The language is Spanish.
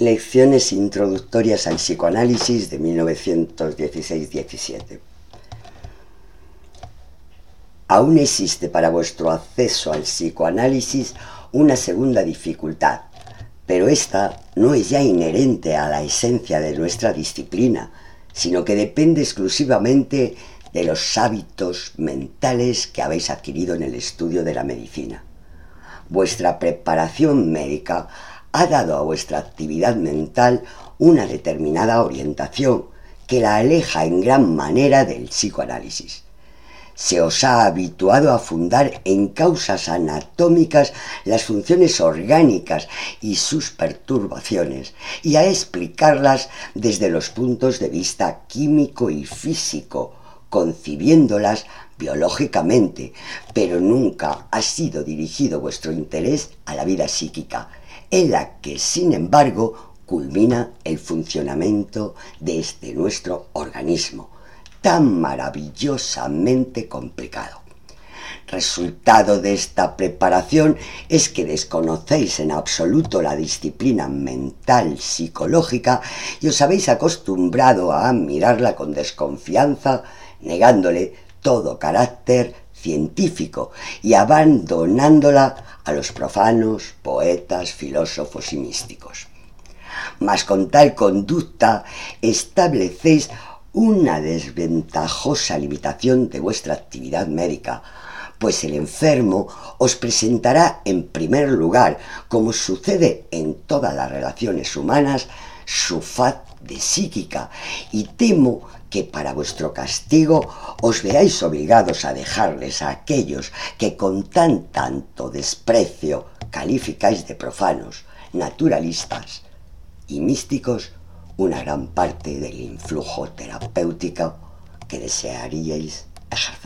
Lecciones introductorias al psicoanálisis de 1916-17. Aún existe para vuestro acceso al psicoanálisis una segunda dificultad, pero esta no es ya inherente a la esencia de nuestra disciplina, sino que depende exclusivamente de los hábitos mentales que habéis adquirido en el estudio de la medicina. Vuestra preparación médica ha dado a vuestra actividad mental una determinada orientación que la aleja en gran manera del psicoanálisis. Se os ha habituado a fundar en causas anatómicas las funciones orgánicas y sus perturbaciones y a explicarlas desde los puntos de vista químico y físico, concibiéndolas biológicamente, pero nunca ha sido dirigido vuestro interés a la vida psíquica, en la que, sin embargo, culmina el funcionamiento de este nuestro organismo, tan maravillosamente complicado. Resultado de esta preparación es que desconocéis en absoluto la disciplina mental psicológica y os habéis acostumbrado a mirarla con desconfianza, negándole todo carácter científico y abandonándola a los profanos, poetas, filósofos y místicos. Mas con tal conducta establecéis una desventajosa limitación de vuestra actividad médica, pues el enfermo os presentará en primer lugar, como sucede en todas las relaciones humanas, su faz de psíquica, y temo que para vuestro castigo os veáis obligados a dejarles a aquellos que con tan tanto desprecio calificáis de profanos, naturalistas y místicos una gran parte del influjo terapéutico que desearíais ejercer.